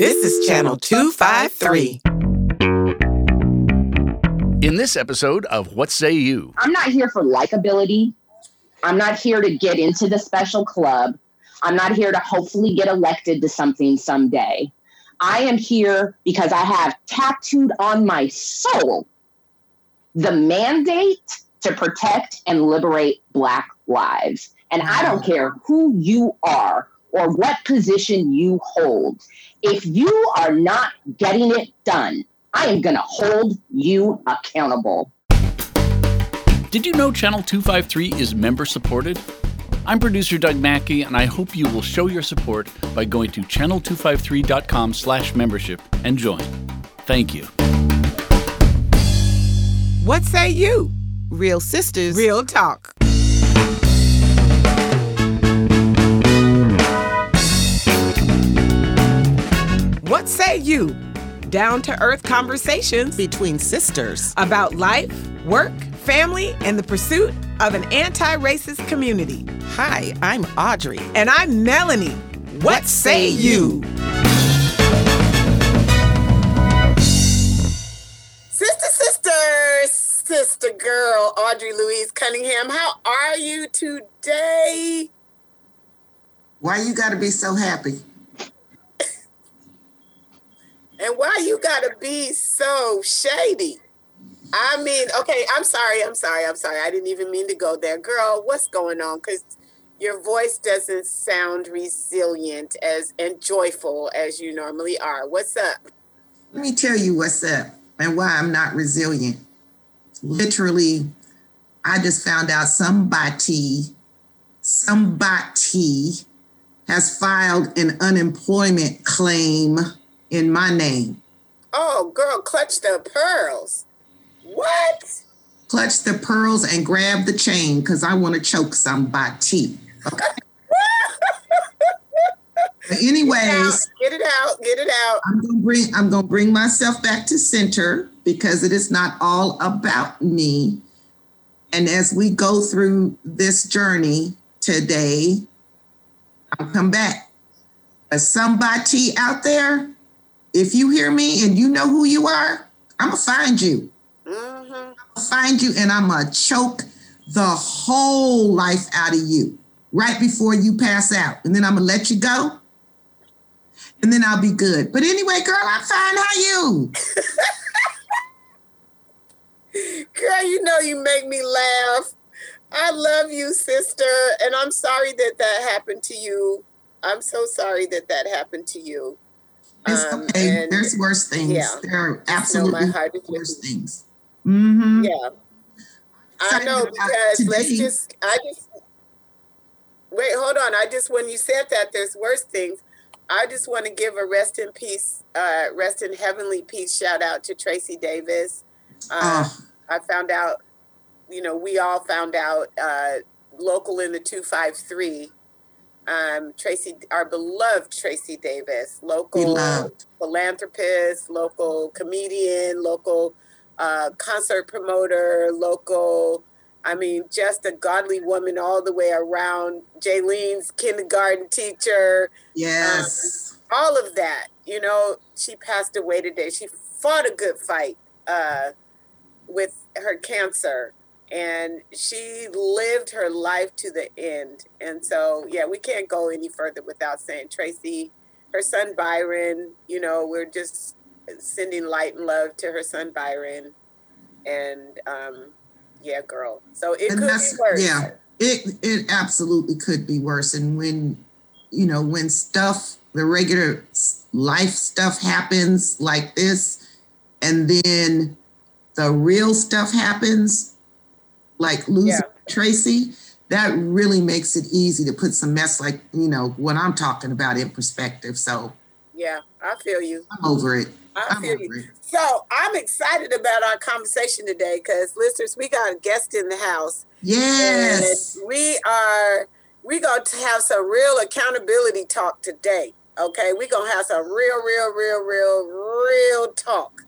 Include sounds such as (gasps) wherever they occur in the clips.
This is Channel 253. In this episode of What Say You? I'm not here for likability. I'm not here to get into the special club. I'm not here to hopefully get elected to something someday. I am here because I have tattooed on my soul the mandate to protect and liberate Black lives. And I don't care who you are or what position you hold. If you are not getting it done, I am going to hold you accountable. Did you know Channel 253 is member supported? I'm producer Doug Mackey, and I hope you will show your support by going to channel253.com slash membership and join. Thank you. What say you? Real sisters, real talk. What say you? Down to earth conversations between sisters about life, work, family, and the pursuit of an anti racist community. Hi, I'm Audrey. And I'm Melanie. What, what say you? Sister, sisters, sister girl, Audrey Louise Cunningham, how are you today? Why you gotta be so happy? And why you gotta be so shady? I mean, okay, I'm sorry, I'm sorry, I'm sorry. I didn't even mean to go there. Girl, what's going on? Because your voice doesn't sound resilient as and joyful as you normally are. What's up? Let me tell you what's up and why I'm not resilient. Literally, I just found out somebody, somebody has filed an unemployment claim in my name. Oh, girl, clutch the pearls. What? Clutch the pearls and grab the chain because I want to choke somebody. Okay. (laughs) but anyways, get it, out, get it out, get it out. I'm gonna bring I'm gonna bring myself back to center because it is not all about me. And as we go through this journey today, I'll come back. As somebody out there, if you hear me and you know who you are, I'm gonna find you. Mm-hmm. I'll find you and I'm gonna choke the whole life out of you right before you pass out. And then I'm gonna let you go. And then I'll be good. But anyway, girl, I'm fine. How you? (laughs) girl, you know you make me laugh. I love you, sister. And I'm sorry that that happened to you. I'm so sorry that that happened to you. It's um, okay. There's worse things. Yeah. There are absolutely you know, worse things. Mm-hmm. Yeah. I know because let's just I just wait, hold on. I just when you said that there's worse things, I just want to give a rest in peace, uh, rest in heavenly peace shout out to Tracy Davis. Uh, oh. I found out, you know, we all found out uh, local in the 253 um, Tracy, our beloved Tracy Davis, local philanthropist, local comedian, local uh, concert promoter, local, I mean, just a godly woman all the way around. Jaylene's kindergarten teacher. Yes. Um, all of that. You know, she passed away today. She fought a good fight uh, with her cancer and she lived her life to the end. And so, yeah, we can't go any further without saying Tracy, her son Byron, you know, we're just sending light and love to her son Byron. And um, yeah, girl. So it and could be worse. Yeah, it it absolutely could be worse. And when you know, when stuff, the regular life stuff happens like this, and then the real stuff happens, like losing yeah. Tracy, that really makes it easy to put some mess like, you know, what I'm talking about in perspective. So yeah, I feel you. I'm over it. I I'm feel you. It. So I'm excited about our conversation today because listeners, we got a guest in the house. Yes. we are we gonna have some real accountability talk today. Okay, we're gonna have some real, real, real, real, real talk.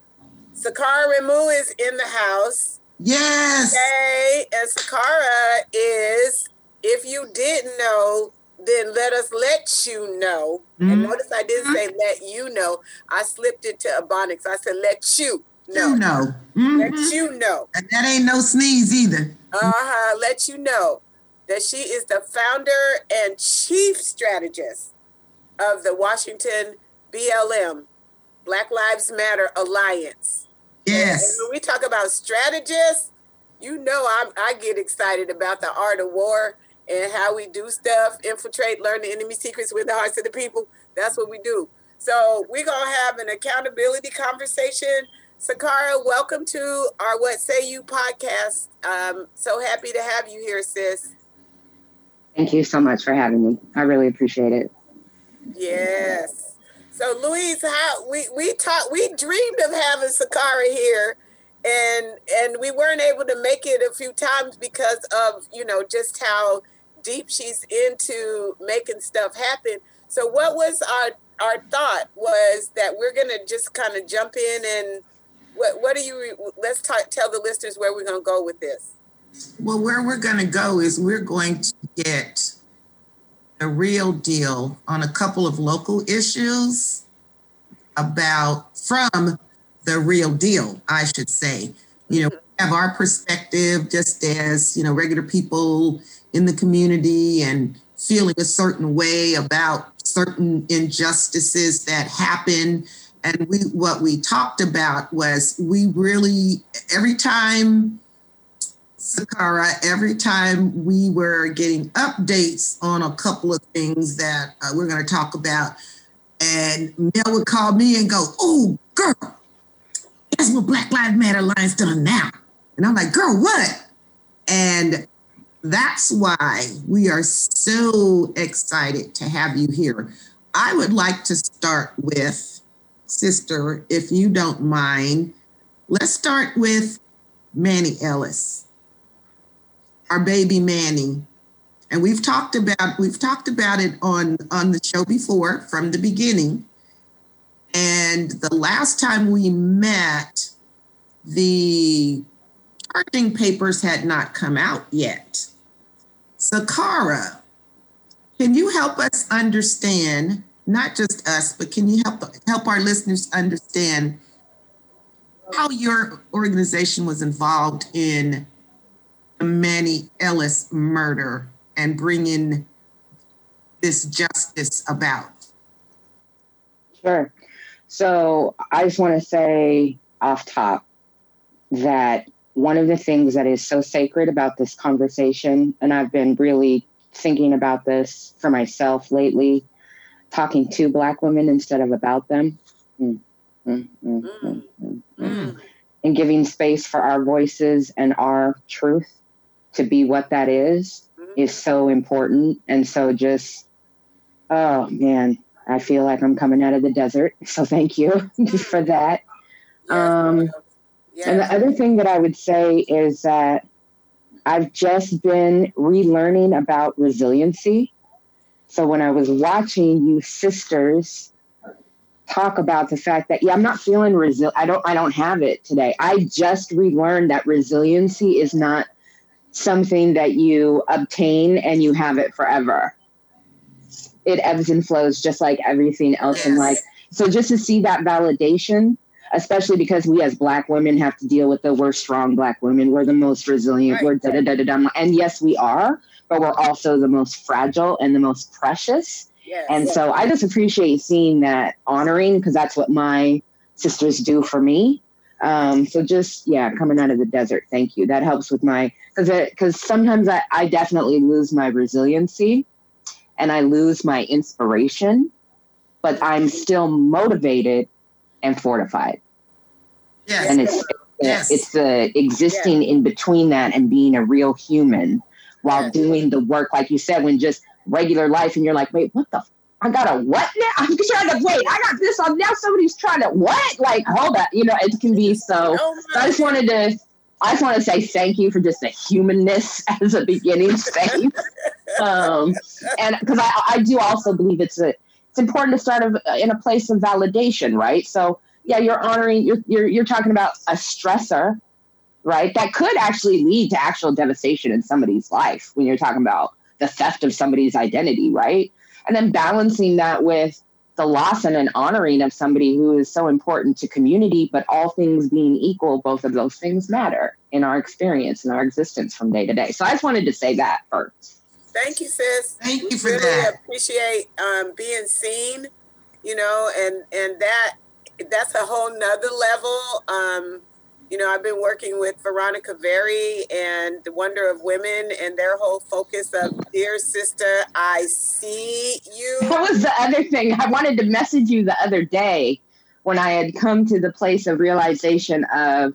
Sakara Remu is in the house. Yes. Okay, and Sakara is, if you didn't know, then let us let you know. Mm-hmm. And notice I didn't say let you know. I slipped it to Ebonics. I said let you know. You know. Mm-hmm. Let you know. And that ain't no sneeze either. Uh-huh. Let you know that she is the founder and chief strategist of the Washington BLM, Black Lives Matter Alliance. Yes. And when we talk about strategists, you know I'm, I get excited about the art of war and how we do stuff, infiltrate, learn the enemy secrets with the hearts of the people. That's what we do. So we're gonna have an accountability conversation. Sakara, welcome to our What Say You podcast. Um, so happy to have you here, sis. Thank you so much for having me. I really appreciate it. Yes. So Louise, how we we talked we dreamed of having Sakara here and and we weren't able to make it a few times because of, you know, just how deep she's into making stuff happen. So what was our our thought was that we're to just kind of jump in and what what do you let's talk, tell the listeners where we're to go with this. Well, where we're to go is we're going to get a real deal on a couple of local issues about from the real deal, I should say. You know, mm-hmm. have our perspective just as, you know, regular people in the community and feeling a certain way about certain injustices that happen. And we what we talked about was we really every time Sakara, every time we were getting updates on a couple of things that uh, we're going to talk about, and Mel would call me and go, "Oh, girl, guess what Black Lives Matter Alliance done now?" And I'm like, "Girl, what?" And that's why we are so excited to have you here. I would like to start with, sister, if you don't mind. Let's start with Manny Ellis, our baby Manny. And we've talked about we've talked about it on on the show before from the beginning. And the last time we met, the charging papers had not come out yet. Sakara, can you help us understand, not just us, but can you help help our listeners understand how your organization was involved in Manny Ellis murder and bringing this justice about? Sure. So I just want to say off top that one of the things that is so sacred about this conversation, and I've been really thinking about this for myself lately, talking to Black women instead of about them, mm, mm, mm, and giving space for our voices and our truth to be what that is, is so important. And so just, oh man, I feel like I'm coming out of the desert. (laughs) So thank you (laughs) for that. Um, and the other thing that I would say is that I've just been relearning about resiliency. So when I was watching you sisters talk about the fact that yeah, I'm not feeling resil I don't I don't have it today. I just relearned that resiliency is not something that you obtain and you have it forever. It ebbs and flows just like everything else yes. in life. So just to see that validation especially because we as black women have to deal with the we're strong black women. We're the most resilient. Right. We're da da da da da. And yes, we are, but we're also the most fragile and the most precious. Yes. And so I just appreciate seeing that honoring because that's what my sisters do for me. Um, so just yeah, coming out of the desert, thank you. That helps with my because because sometimes I, I definitely lose my resiliency and I lose my inspiration, but I'm still motivated and fortified. Yes. And it's yes. it's the existing in between that and being a real human while yes. doing the work, like you said, when just regular life and you're like, wait, what the I got a what now? (laughs) I'm trying to wait. I got this on now. Somebody's trying to what? Like, hold up. You know, it can be so. Oh I just wanted to. I just want to say thank you for just the humanness (laughs) as a beginning space. (laughs) um, and because I, I do also believe it's a it's important to start in a place of validation, right? So yeah, you're honoring you're you're you're talking about a stressor, right? That could actually lead to actual devastation in somebody's life when you're talking about the theft of somebody's identity, right? And then balancing that with the loss and an honoring of somebody who is so important to community, but all things being equal, both of those things matter in our experience and our existence from day to day. So I just wanted to say that first. Thank you, sis. Thank you for really that. appreciate um, being seen, you know, and and that that's a whole nother level. Um, you know, I've been working with Veronica Very and the Wonder of Women and their whole focus of dear sister, I see you. What was the other thing? I wanted to message you the other day when I had come to the place of realization of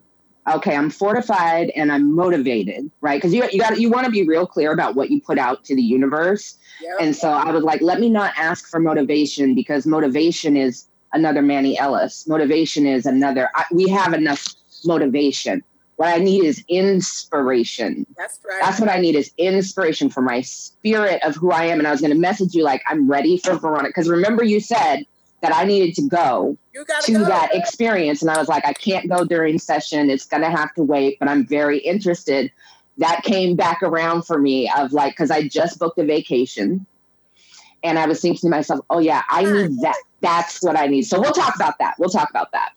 okay, I'm fortified and I'm motivated, right? Because you you got you want to be real clear about what you put out to the universe. Yep. And so I was like, let me not ask for motivation because motivation is another Manny Ellis. Motivation is another. I, we have enough motivation. What I need is inspiration. That's right. That's what I need is inspiration for my spirit of who I am. And I was going to message you like, I'm ready for Veronica. Because remember, you said that I needed to go to go. that experience. And I was like, I can't go during session. It's going to have to wait, but I'm very interested. That came back around for me of like, because I just booked a vacation. And I was thinking to myself, oh, yeah, I need that. That's what I need. So we'll talk about that. We'll talk about that.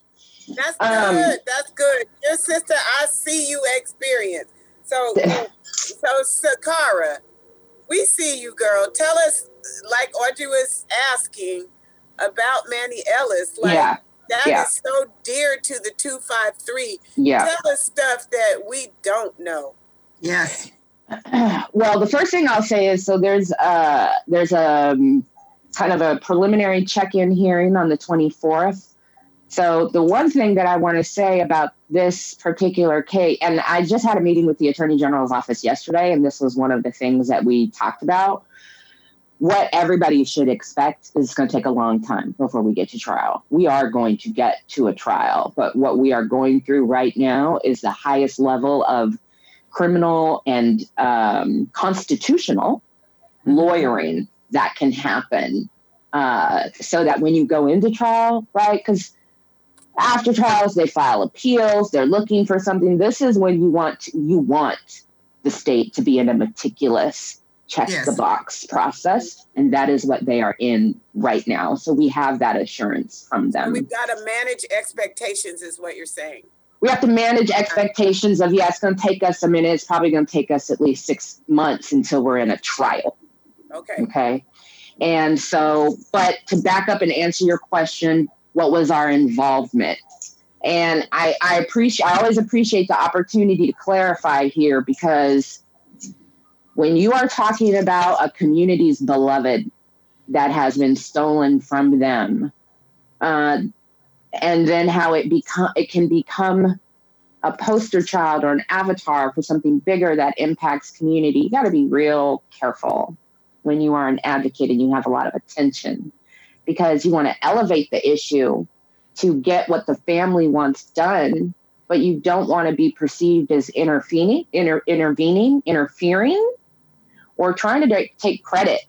That's Um, good. That's good. Your sister, I see you experience. So, (laughs) so Sakara, we see you, girl. Tell us, like Audrey was asking about Manny Ellis. Like Yeah, that is yeah. so dear to the two five three. Yeah. Tell us stuff that we don't know. Yes. (clears throat) well, the first thing I'll say is so there's uh there's a um, kind of a preliminary check-in hearing on the 24th. So the one thing that I want to say about this particular case, and I just had a meeting with the Attorney General's office yesterday, and this was one of the things that we talked about. What everybody should expect is going to take a long time before we get to trial. We are going to get to a trial, but what we are going through right now is the highest level of criminal and um, constitutional lawyering that can happen uh, so that when you go into trial, right? Because after trials, they file appeals. They're looking for something. This is when you want you want the state to be in a meticulous check Yes. the box process, and that is what they are in right now. So we have that assurance from them we've got to manage expectations, is what you're saying. we have to manage expectations of yeah, it's going to take us a minute. It's probably going to take us at least six months until we're in a trial. Okay. Okay. And so, but to back up and answer your question, what was our involvement? And I, I appreciate, I always appreciate the opportunity to clarify here because when you are talking about a community's beloved that has been stolen from them, uh, and then how it become it can become a poster child or an avatar for something bigger that impacts community. You got to be real careful when you are an advocate and you have a lot of attention because you want to elevate the issue to get what the family wants done, but you don't want to be perceived as intervening, inter, intervening, interfering, or trying to take- credit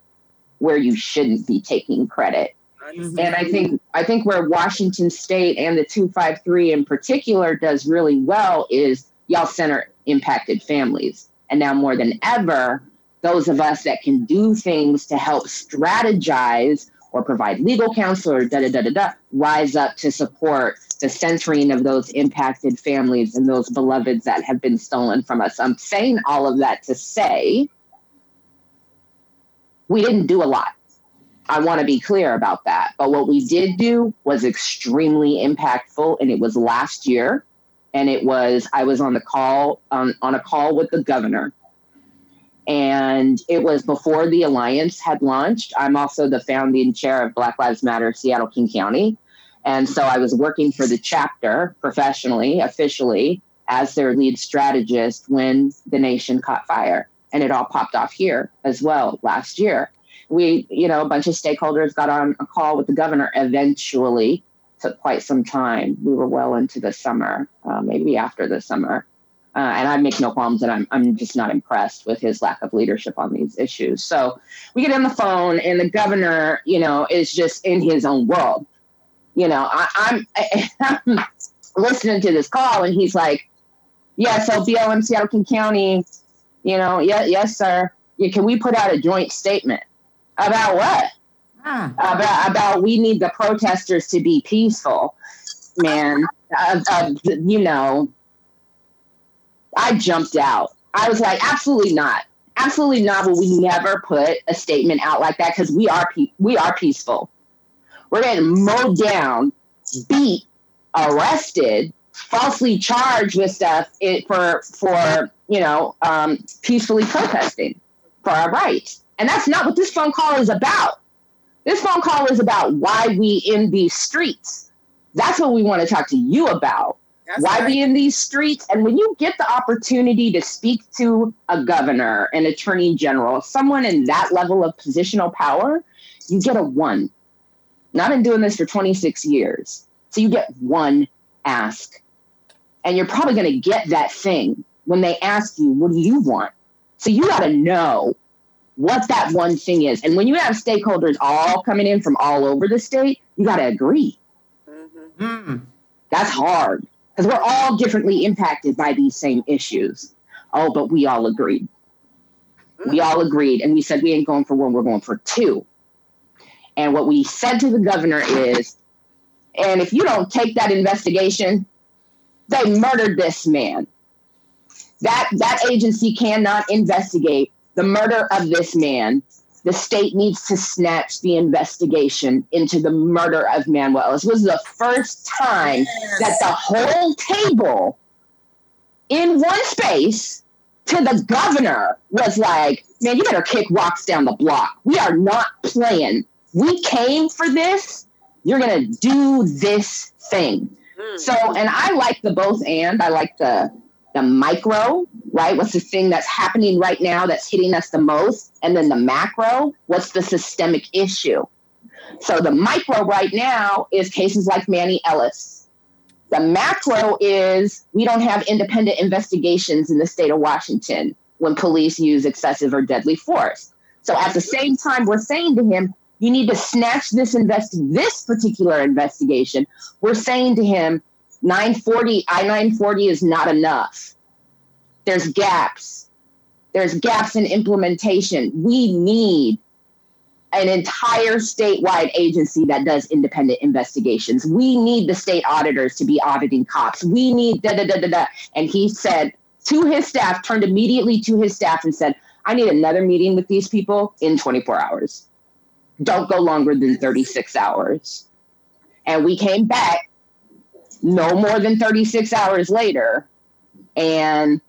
where you shouldn't be taking credit. Understand. And I think I think where Washington State and the 253 in particular does really well is y'all center impacted families. And now more than ever, those of us that can do things to help strategize or provide legal counsel or da da da da da rise up to support the centering of those impacted families and those beloveds that have been stolen from us. I'm saying all of that to say we didn't do a lot. I want to be clear about that. But what we did do was extremely impactful, and it was last year. And it was I was on the call on, on a call with the governor, and it was before the alliance had launched. I'm also the founding chair of Black Lives Matter Seattle King County, and so I was working for the chapter professionally, officially as their lead strategist when the nation caught fire, and it all popped off here as well last year we, you know, a bunch of stakeholders got on a call with the governor eventually. Took quite some time. We were well into the summer, uh, maybe after the summer. Uh, and I make no qualms that I'm, I'm just not impressed with his lack of leadership on these issues. So we get on the phone, and the governor, you know, is just in his own world. You know, I, I'm, (laughs) I'm listening to this call, and he's like, "Yeah, so BLM Seattle King County, you know, yeah, yes, sir." can we put out a joint statement about what? Ah. About about we need the protesters to be peaceful, man. Uh, uh, you know, I jumped out. I was like, absolutely not, absolutely not. Will we never put a statement out like that because we are pe- we are peaceful. We're getting mowed down, beat, arrested, falsely charged with stuff for for you know um, peacefully protesting for our rights, and that's not what this phone call is about. This phone call is about why we in these streets. That's what we want to talk to you about. That's why right. we in these streets? And when you get the opportunity to speak to a governor, an attorney general, someone in that level of positional power, you get a one. Now, I've been doing this for 26 years. So you get one ask. And you're probably going to get that thing when they ask you, what do you want? So you got to know what that one thing is. And when you have stakeholders all coming in from all over the state, you got to agree. Mhm. Mm. That's hard because we're all differently impacted by these same issues. Oh, but we all agreed. We mm. all agreed, and we said we ain't going for one, we're going for two. And what we said to the governor is, and if you don't take that investigation, they murdered this man. That that agency cannot investigate the murder of this man. The state needs to snatch the investigation into the murder of Manuel This was the first time that the whole table in one space to the governor was like, man, you better kick rocks down the block. We are not playing. We came for this. You're going to do this thing. Mm. So, and I like the both and. I like the the micro, right? What's the thing that's happening right now that's hitting us the most? And then the macro, what's the systemic issue? So the micro right now is cases like Manny Ellis. The macro is we don't have independent investigations in the state of Washington when police use excessive or deadly force. So at the same time, we're saying to him, you need to snatch this invest this particular investigation. We're saying to him, 940 I-940 is not enough. There's gaps. There's gaps in implementation. We need an entire statewide agency that does independent investigations. We need the state auditors to be auditing cops. We need da da da da da. And he said to his staff, turned immediately to his staff and said, I need another meeting with these people in 24 hours. Don't go longer than 36 hours. And we came back no more than 36 hours later, and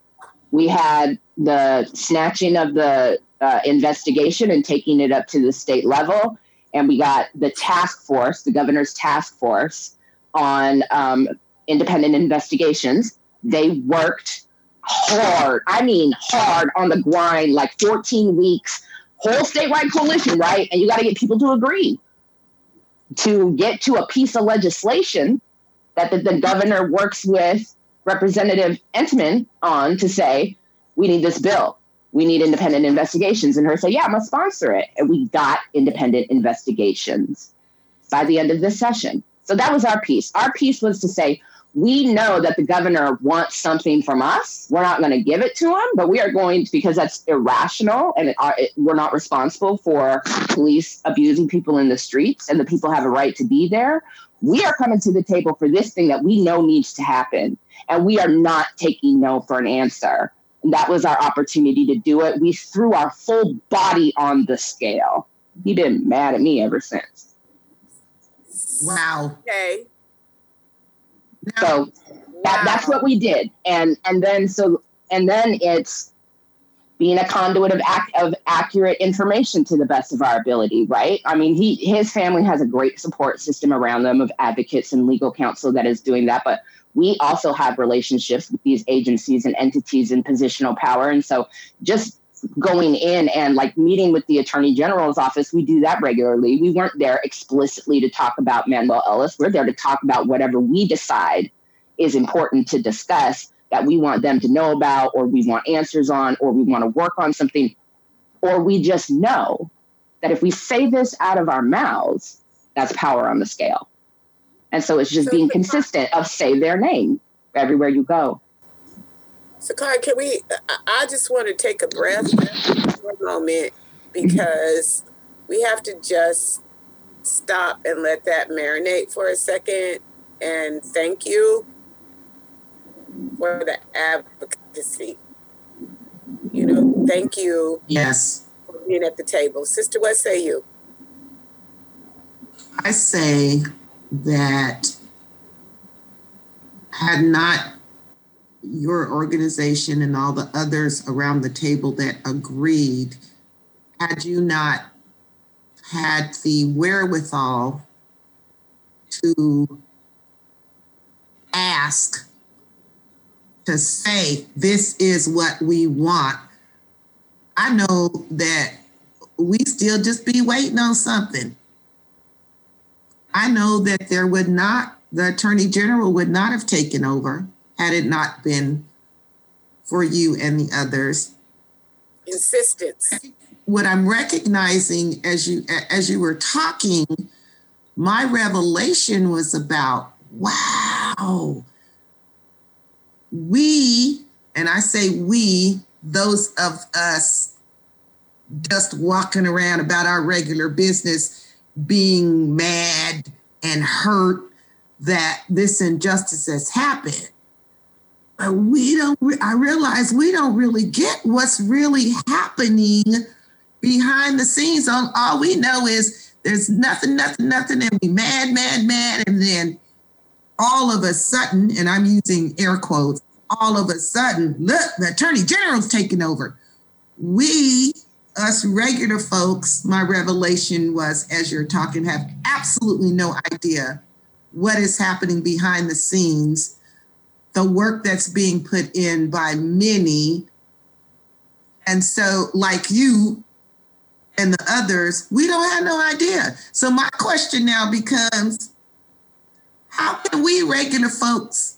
we had the snatching of the uh, investigation and taking it up to the state level. And we got the task force, the governor's task force on um, independent investigations. They worked hard, I mean, hard on the grind, like 14 weeks, whole statewide coalition, right? And you got to get people to agree to get to a piece of legislation that the, the governor works with Representative Entenman on to say, we need this bill. We need independent investigations. And her say, yeah, I'm gonna sponsor it. And we got independent investigations by the end of this session. So that was our piece. Our piece was to say, we know that the governor wants something from us. We're not going to give it to him, but we are going to, because that's irrational and it, it, we're not responsible for police abusing people in the streets and the people have a right to be there. We are coming to the table for this thing that we know needs to happen. And we are not taking no for an answer. And that was our opportunity to do it. We threw our full body on the scale. He been mad at me ever since. Wow. Okay. Now, So that, that's what we did and and then so and then it's being a conduit of ac- of accurate information to the best of our ability right? I mean he his family has a great support system around them of advocates and legal counsel that is doing that but we also have relationships with these agencies and entities in positional power. And so just going in and like meeting with the attorney general's office we do that regularly. We weren't there explicitly to talk about manuel ellis. We're there to talk about whatever we decide is important to discuss that we want them to know about or we want answers on or we want to work on something or we just know that if we say this out of our mouths that's power on the scale and so it's just So being consistent of say their name everywhere you go Sakara, can we? I just want to take a breath for a moment because we have to just stop and let that marinate for a second. And thank you for the advocacy. You know, thank you. Yes. For being at the table. Sister, what say you? I say that had not your organization and all the others around the table that agreed, had you not had the wherewithal to ask, to say, this is what we want, I know that we still just be waiting on something. I know that there would not, the Attorney General would not have taken over had it not been for you and the others. Insistence. What I'm recognizing as you as you were talking, my revelation was about wow. We, and I say we, those of us just walking around about our regular business, being mad and hurt that this injustice has happened. But we don't i realize we don't really get what's really happening behind the scenes. On all we know is there's nothing nothing nothing and we mad mad mad and then all of a sudden and i'm using air quotes all of a sudden look the attorney general's taking over we us regular folks my revelation was as you're talking have absolutely no idea what is happening behind the scenes the work that's being put in by many. And so, like you and the others, we don't have no idea. So, my question now becomes how can we regular folks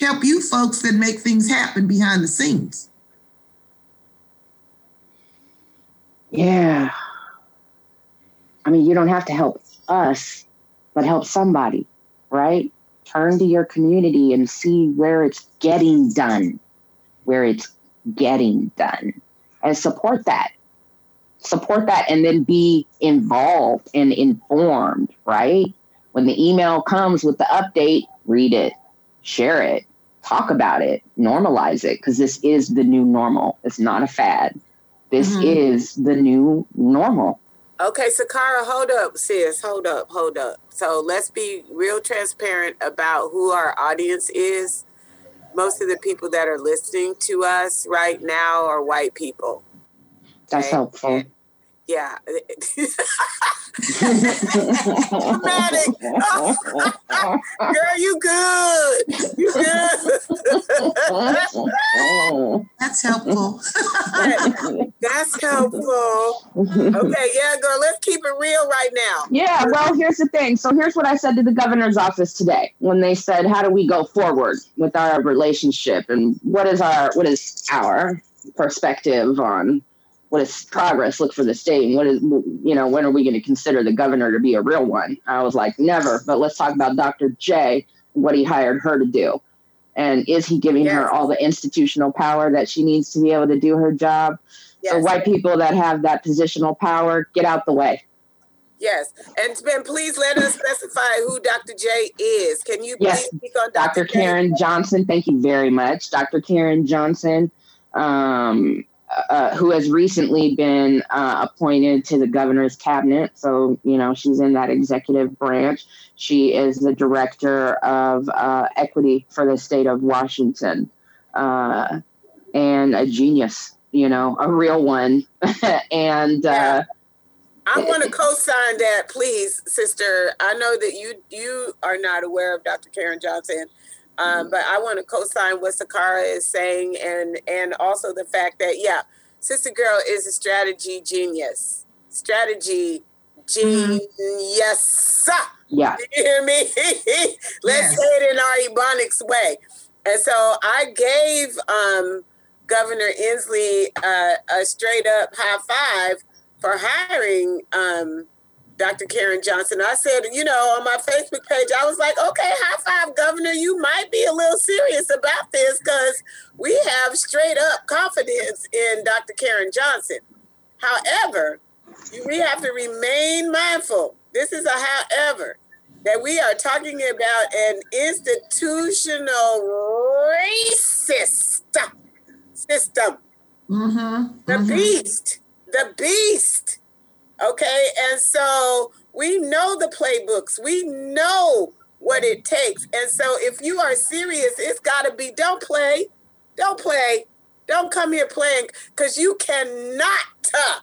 help you folks that make things happen behind the scenes? Yeah. I mean, you don't have to help us, but help somebody, right? turn to your community and see where it's getting done, where it's getting done, and support that. Support that and then be involved and informed, right? When the email comes with the update, read it, share it, talk about it, normalize it, because this is the new normal. It's not a fad. This mm-hmm. is the new normal. Okay, Sakara, hold up, sis. Hold up, hold up. So let's be real transparent about who our audience is. Most of the people that are listening to us right now are white people. That's helpful. Yeah. (laughs) Dramatic. Girl, you good. You good. (laughs) That's helpful. That's helpful. Okay, yeah, girl, let's keep it real right now. Yeah, well, here's the thing. So here's what I said to the governor's office today when they said, How do we go forward with our relationship and what is our what is our perspective on what is progress look for the state and what is you know when are we going to consider the governor to be a real one i was like never but let's talk about dr j what he hired her to do and is he giving yes. her all the institutional power that she needs to be able to do her job yes. so white people that have that positional power get out the way Yes, and Ben, please let us specify who Dr. J is. Can you yes. speak on Dr. Dr. Karen Johnson? Thank you very much, Dr. Karen Johnson. Um, uh, who has recently been uh, appointed to the governor's cabinet. So, you know, she's in that executive branch. She is the director of uh, equity for the state of Washington uh, and a genius, you know, a real one. (laughs) and, uh, yeah. I want to co-sign that, please, sister. I know that you you are not aware of Dr. Karen Johnson, um, but I want to co-sign what Sakara is saying, and and also the fact that yeah, Sister Girl is a strategy genius. Strategy genius. Mm-hmm. Yeah. (laughs) You hear me? (laughs) Let's yes. say it in our Ebonics way. And so I gave um, Governor Inslee uh, a straight up high five for hiring um, Dr. Karen Johnson. I said, you know, on my Facebook page, I was like, okay, high five, Governor. You might be a little serious about this because we have straight up confidence in Dr. Karen Johnson. However, we have to remain mindful. This is a however that we are talking about an institutional racist system. Mm-hmm. The mm-hmm. beast. The beast. Okay. And so we know the playbooks. We know what it takes. And so if you are serious, it's got to be don't play. Don't play. Don't come here playing because you cannot uh,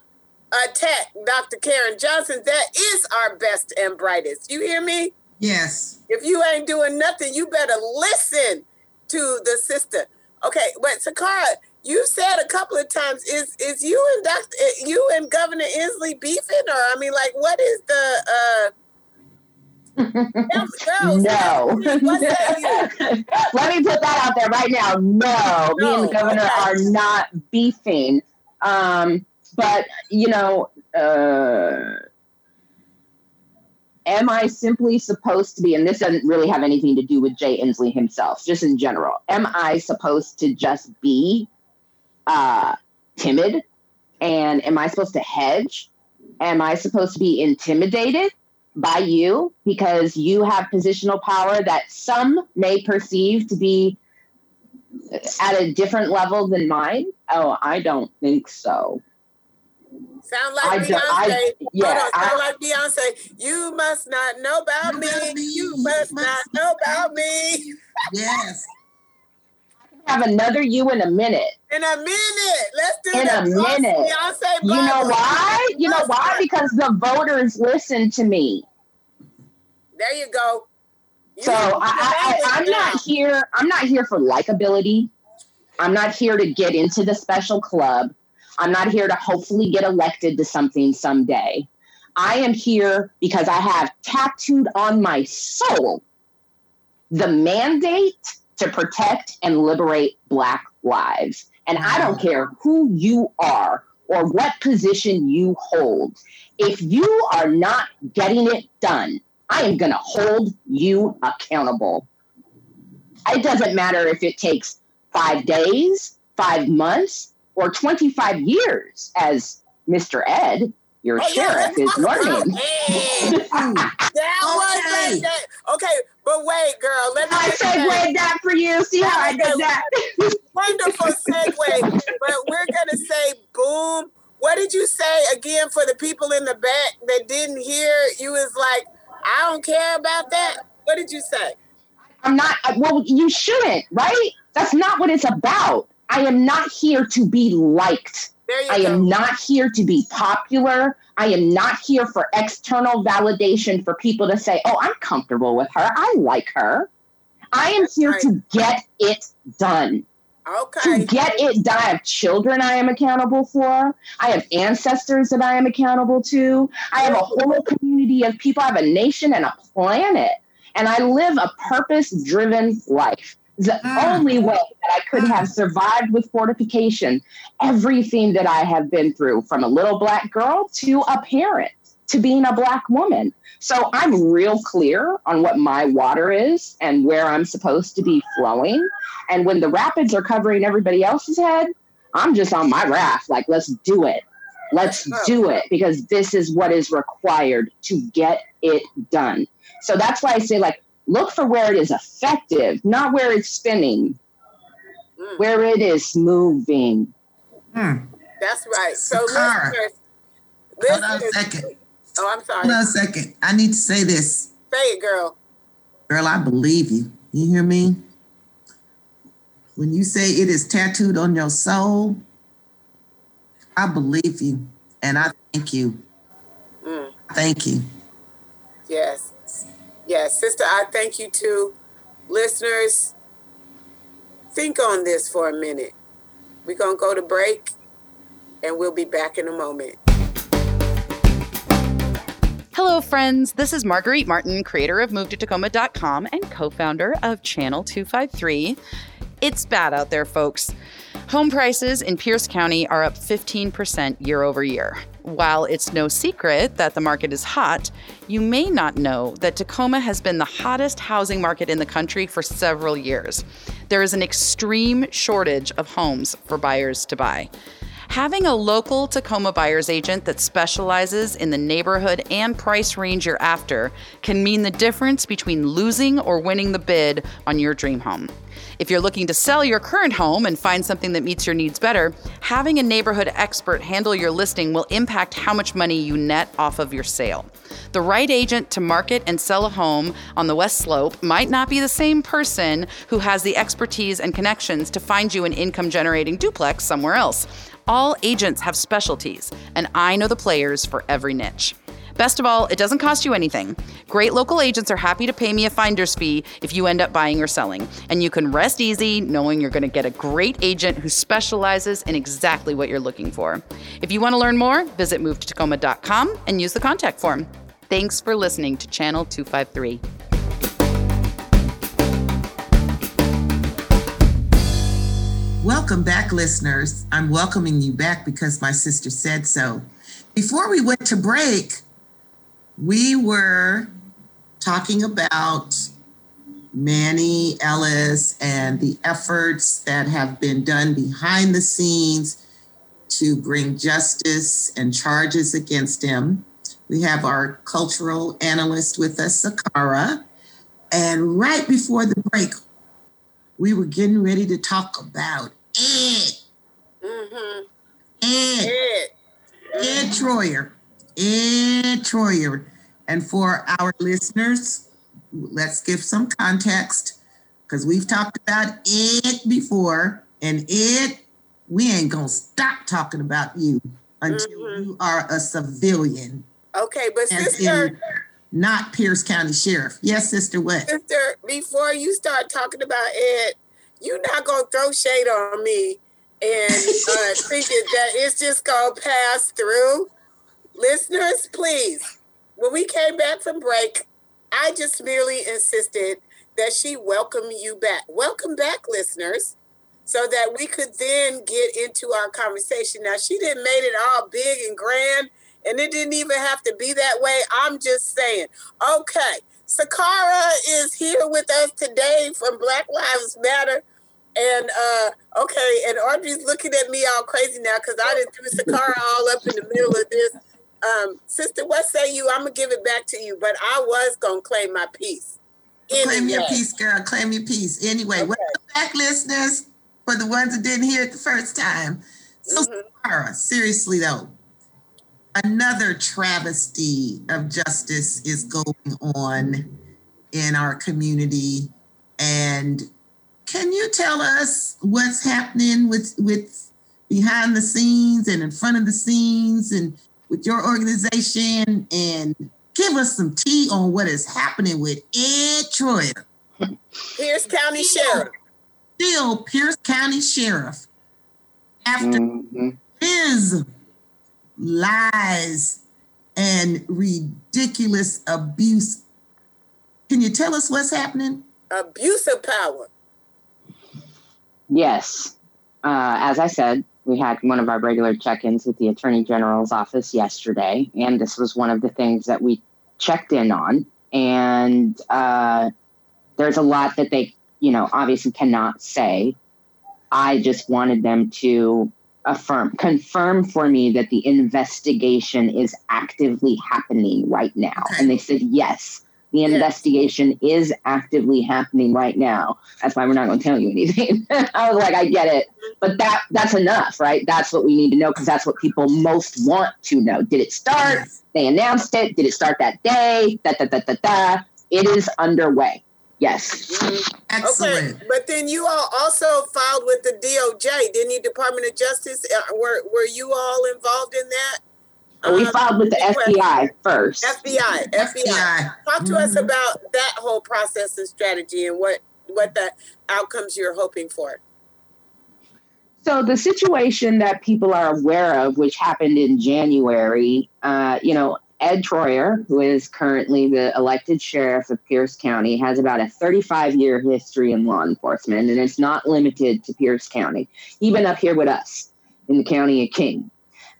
attack Dr. Karen Johnson. That is our best and brightest. You hear me? Yes. If you ain't doing nothing, you better listen to the sister. Okay, but Sakara, you said a couple of times, is is you and Dr. Eh, you and Governor Inslee beefing, or I mean, like, what is the uh (laughs) no. (laughs) Let me put that out there right now. No, no me and the governor okay. are not beefing. Um, but you know, uh, am I simply supposed to be, and this doesn't really have anything to do with Jay Inslee himself, just in general, am I supposed to just be uh, timid? And am I supposed to hedge? Am I supposed to be intimidated by you because you have positional power that some may perceive to be at a different level than mine? Oh, I don't think so. Sound like I Beyonce. I, yeah, Hold on, sound I, like Beyonce. You must not know about me. You must, must not know about me. Yes. Have another you in a minute. In a minute. Let's do it in a minute. Beyonce you know why? You know why? Because the voters listen to me. There you go. You so I, I, I'm not here. I'm not here for likability. I'm not here to get into the special club. I'm not here to hopefully get elected to something someday. I am here because I have tattooed on my soul the mandate to protect and liberate Black lives. And I don't care who you are or what position you hold. If you are not getting it done, I am going to hold you accountable. It doesn't matter if it takes five days, five months, or 25 years, as Mr. Ed, your oh, sheriff, yeah, is learning. (laughs) that (laughs) was okay. But wait, girl. Let me I segued that for you. See how I did that? (laughs) Wonderful segue. but we're gonna say boom. What did you say again for the people in the back that didn't hear? You was like, I don't care about that. What did you say? I'm not. Uh, well, you shouldn't, right? That's not what it's about. I am not here to be liked. I go. am not here to be popular. I am not here for external validation for people to say, oh, I'm comfortable with her. I like her. I am here right. to get it done. Okay. To get it done. I have children I am accountable for. I have ancestors that I am accountable to. I have a whole community of people. I have a nation and a planet. And I live a purpose driven life the mm. only way that I could have mm. survived with fortification everything that I have been through from a little black girl to a parent to being a black woman. So I'm real clear on what my water is and where I'm supposed to be flowing. And when the rapids are covering everybody else's head, I'm just on my raft. Like, let's do it. Let's do it because this is what is required to get it done. So that's why I say, like, look for where it is effective, not where it's spinning, mm. where it is moving. Mm. That's right. So, listeners, listeners, hold on a second. Oh, I'm sorry. Hold on a second. I need to say this. Say it, girl. Girl, I believe you. You hear me? When you say it is tattooed on your soul, I believe you. And I thank you. Mm. Thank you. Yes. Yes, sister, I thank you too. Listeners, think on this for a minute. We're going to go to break and we'll be back in a moment. Hello, friends. This is Marguerite Martin, creator of MoveToTacoma.com and co founder of Channel 253. It's bad out there, folks. Home prices in Pierce County are up 15% year over year. While it's no secret that the market is hot, you may not know that Tacoma has been the hottest housing market in the country for several years. There is an extreme shortage of homes for buyers to buy. Having a local Tacoma buyer's agent that specializes in the neighborhood and price range you're after can mean the difference between losing or winning the bid on your dream home. If you're looking to sell your current home and find something that meets your needs better, having a neighborhood expert handle your listing will impact how much money you net off of your sale. The right agent to market and sell a home on the West Slope might not be the same person who has the expertise and connections to find you an income generating duplex somewhere else. All agents have specialties, and I know the players for every niche. Best of all, it doesn't cost you anything. Great local agents are happy to pay me a finder's fee if you end up buying or selling. And you can rest easy knowing you're going to get a great agent who specializes in exactly what you're looking for. If you want to learn more, visit movetotacoma.com and use the contact form. Thanks for listening to Channel 253. Welcome back, listeners. I'm welcoming you back because my sister said so. Before we went to break, we were talking about Manny Ellis and the efforts that have been done behind the scenes to bring justice and charges against him. We have our cultural analyst with us, Sakara. And right before the break, we were getting ready to talk about Ed. Mm-hmm. Ed. Ed. Ed Troyer. Troyer. And for our listeners, let's give some context because we've talked about Ed before. And Ed, we ain't to stop talking about you until Mhm. you are a civilian Okay, but sister, not Pierce County Sheriff. Yes, sister, what? sister, before you start talking about Ed, you're not gonna throw shade on me and uh, (laughs) thinking that it's just gonna pass through. Listeners, please. When we came back from break, I just merely insisted that she welcome you back. Welcome back, listeners, so that we could then get into our conversation. Now, she didn't made it all big and grand, and it didn't even have to be that way. I'm just saying. Okay, Sakara is here with us today from Black Lives Matter. And uh, okay, and Audrey's looking at me all crazy now because I didn't threw Sakara all up in the middle of this. Um, sister, what say you? I'm gonna give it back to you, but I was gonna claim my piece. Claim your Anyway. piece, girl. Claim your piece. Anyway, Okay. welcome back, listeners, for the ones that didn't hear it the first time. So, Mhm. Sarah, seriously though, another travesty of justice is going on in our community. And can you tell us what's happening with with behind the scenes and in front of the scenes and with your organization and give us some tea on what is happening with Ed Troyer, Pierce County Sheriff. still Pierce County Sheriff, after Mhm. his lies and ridiculous abuse. Can you tell us what's happening? Abuse of power. Yes. Uh, as I said, we had one of our regular check ins with the Attorney General's office yesterday, and this was one of the things that we checked in on. And uh, there's a lot that they, you know, obviously cannot say. I just wanted them to affirm, confirm for me that the investigation is actively happening right now. And they said, yes, the Yes. investigation is actively happening right now. That's why we're not going to tell you anything. (laughs) I was like, I get it, but that that's enough, right? That's what we need to know because that's what people most want to know. Did it start? Yes. They announced it. Did it start that day? Da da da da da. It is underway. Yes. Mhm. Excellent. Okay, but then you all also filed with the DOJ, didn't you? Department of Justice. Uh, were were you all involved in that? We Um, filed with the FBI first. FBI. FBI. FBI. Talk to us Mhm. about that whole process and strategy and what what the outcomes you're hoping for. So the situation that people are aware of, which happened in January, uh, you know, Ed Troyer, who is currently the elected sheriff of Pierce County, has about a 35 year history in law enforcement, and it's not limited to Pierce County, even up here with us in the county of King.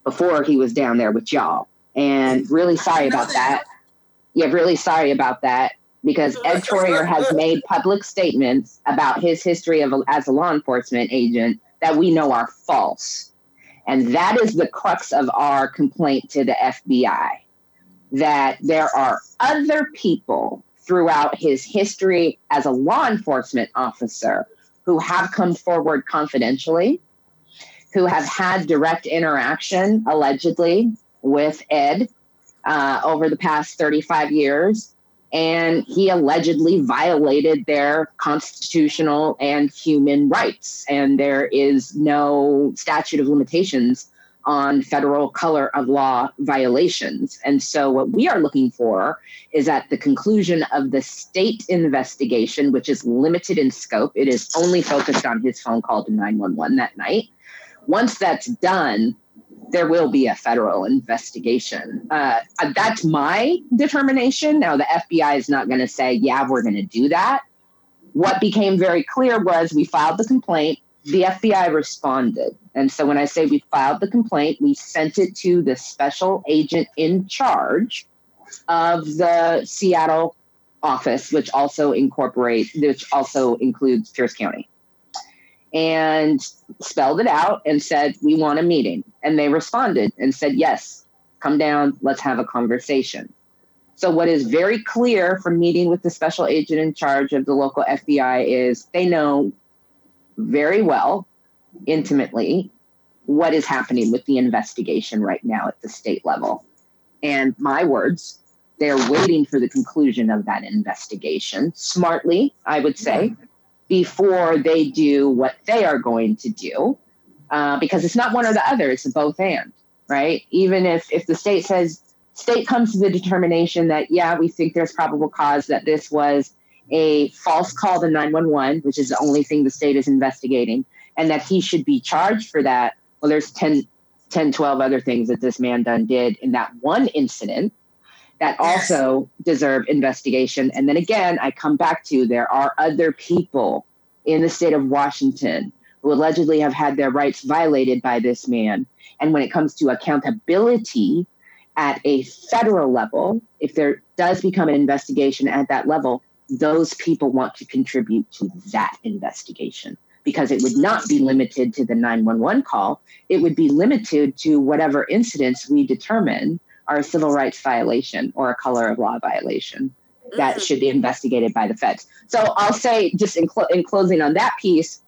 Before he was down there with y'all. And really sorry about that. Yeah, really sorry about that because Ed Troyer has made public statements about his history of as a law enforcement agent that we know are false. And that is the crux of our complaint to the FBI that there are other people throughout his history as a law enforcement officer who have come forward confidentially, who have had direct interaction, allegedly, with Ed uh, over the past 35 years. And he allegedly violated their constitutional and human rights. And there is no statute of limitations on federal color of law violations. And so, what we are looking for is at the conclusion of the state investigation, which is limited in scope, it is only focused on his phone call to 911 that night. Once that's done, there will be a federal investigation. Uh, that's my determination. Now, the FBI is not going to say, yeah, we're going to do that. What became very clear was we filed the complaint the FBI responded. And so when I say we filed the complaint, we sent it to the special agent in charge of the Seattle office, which also incorporates, which also includes Pierce County. And spelled it out and said, We want a meeting. And they responded and said, Yes, come down, let's have a conversation. So, what is very clear from meeting with the special agent in charge of the local FBI is they know very well, intimately, what is happening with the investigation right now at the state level. And my words, they're waiting for the conclusion of that investigation smartly, I would say, before they do what they are going to do. Uh, because it's not one or the other, it's a both and, right? Even if, if the state says, state comes to the determination that, yeah, we think there's probable cause that this was a false call to 911, which is the only thing the state is investigating, and that he should be charged for that. Well, there's 10, 10 12 other things that this man done did in that one incident that also deserve investigation. And then again, I come back to there are other people in the state of Washington who allegedly have had their rights violated by this man. And when it comes to accountability at a federal level, if there does become an investigation at that level, those people want to contribute to that investigation because it would not be limited to the 911 call. It would be limited to whatever incidents we determine are a civil rights violation or a color of law violation that mm. should be investigated by the feds. So I'll say, just in, cl- in closing on that piece,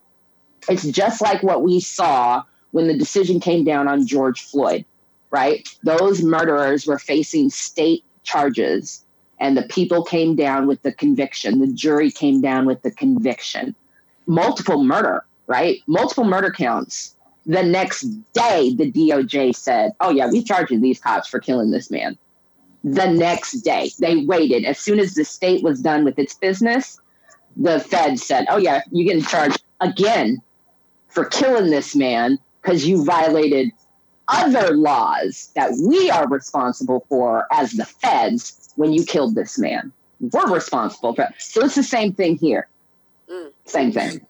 it's just like what we saw when the decision came down on George Floyd, right? Those murderers were facing state charges and the people came down with the conviction. The jury came down with the conviction. Multiple murder, right? Multiple murder counts. The next day, the DOJ said, Oh, yeah, we charging these cops for killing this man. The next day, they waited. As soon as the state was done with its business, the Fed said, Oh, yeah, you're getting charged again for killing this man because you violated other laws that we are responsible for as the feds when you killed this man. We're responsible for it. So it's the same thing here. Mm. Same thing.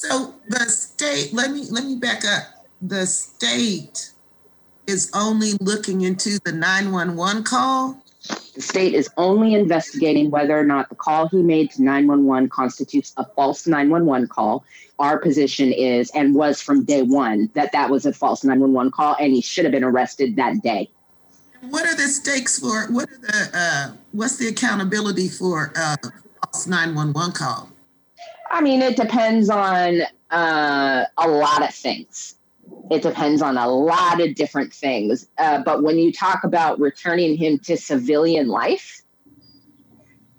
So the state, let me let me back up. The state is only looking into the 911 call. The state is only investigating whether or not the call he made to 911 constitutes a false 911 call. Our position is and was from day one that that was a false 911 call and he should have been arrested that day. What are the stakes for? What are the? Uh, what's the accountability for uh, false nine one one call? I mean, it depends on uh, a lot of things. It depends on a lot of different things. Uh, but when you talk about returning him to civilian life,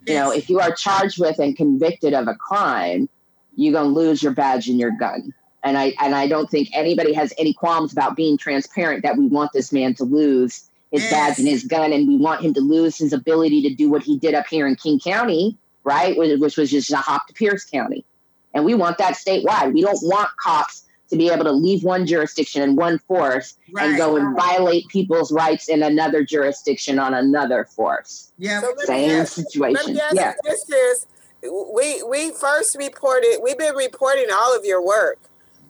you know, if you are charged with and convicted of a crime, you're gonna lose your badge and your gun. And I and I don't think anybody has any qualms about being transparent that we want this man to lose his yes. badge and his gun, and we want him to lose his ability to do what he did up here in King County, right? Which was just a hop to Pierce County. And we want that statewide. We don't want cops to be able to leave one jurisdiction in one force right. and go and violate people's rights in another jurisdiction on another force. Yeah, so same ask, situation. yeah. This is we we first reported. We've been reporting all of your work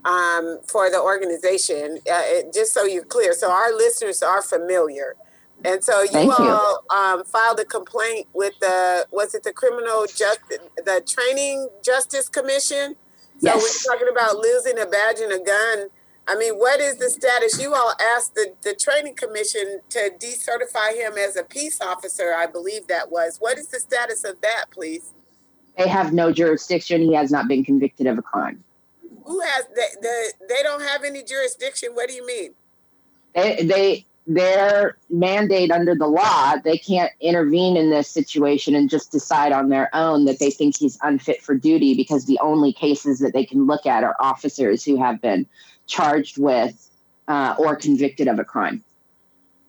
um, for the organization. Uh, it, just so you're clear, so our listeners are familiar. And so you Thank you. all um, filed a complaint with the was it the criminal justice the training justice commission? So Yes. we're talking about losing a badge and a gun. I mean, what is the status? You all asked the, the training commission to decertify him as a peace officer, I believe that was. What is the status of that, please? They have no jurisdiction. He has not been convicted of a crime. Who has the, the they don't have any jurisdiction? What do you mean? They, they their mandate under the law, they can't intervene in this situation and just decide on their own that they think he's unfit for duty because the only cases that they can look at are officers who have been charged with uh, or convicted of a crime.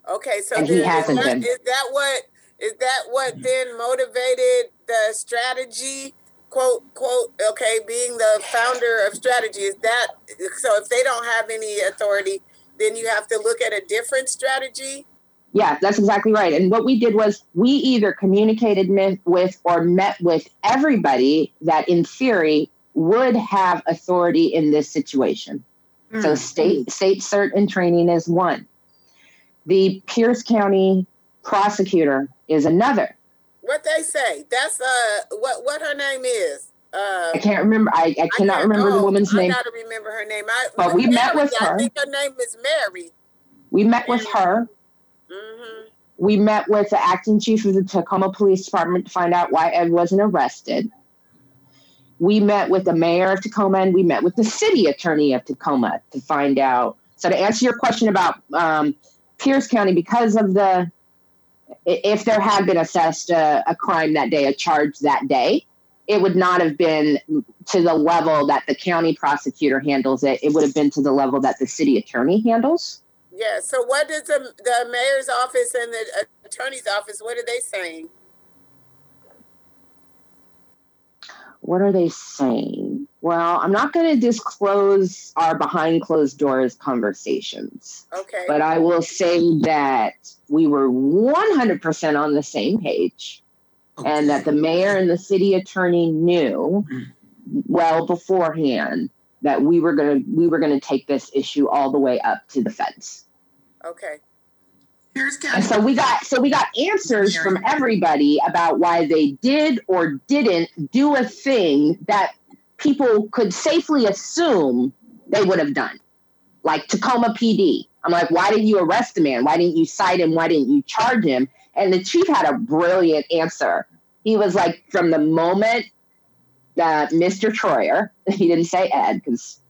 Okay, so he is hasn't that- been. Is that what is that what then motivated the strategy? Quote quote. Okay, being the founder of strategy is that so? If they don't have any authority, then you have to look at a different strategy. Yeah, that's exactly right. And what we did was we either communicated with or met with everybody that, in theory, would have authority in this situation. So state state cert and training is one. The Pierce County prosecutor is another. What they say? That's uh, what what her name is. Uh, I can't remember. I, I cannot can't- remember the woman's I name. gotta remember her name. I, But we met Mary, with I her. think her name is Mary. We met with her. hmm We met with the acting chief of the Tacoma Police Department to find out why Ed wasn't arrested. We met with the mayor of Tacoma and we met with the city attorney of Tacoma to find out. So, to answer your question about um, Pierce County, because of the, if there had been assessed a, a crime that day, a charge that day, it would not have been to the level that the county prosecutor handles it. It would have been to the level that the city attorney handles. Yeah. So what does the the mayor's office and the attorney's office? What are they saying? what are they saying? Well, I'm not going to disclose our behind closed doors conversations, Okay. but I will say that we were 100% on the same page Oh, and that the mayor and the city attorney knew mm. well beforehand that we were going to we were going to take this issue all the way up to the feds. okay. Pierce And so we got so we got answers from everybody about why they did or didn't do a thing that people could safely assume they would have done. Like Tacoma PD. I'm like, why didn't you arrest the man? Why didn't you cite him? Why didn't you charge him? And the chief had a brilliant answer. He was like, from the moment that Mr. Troyer, (laughs) he didn't say Ed because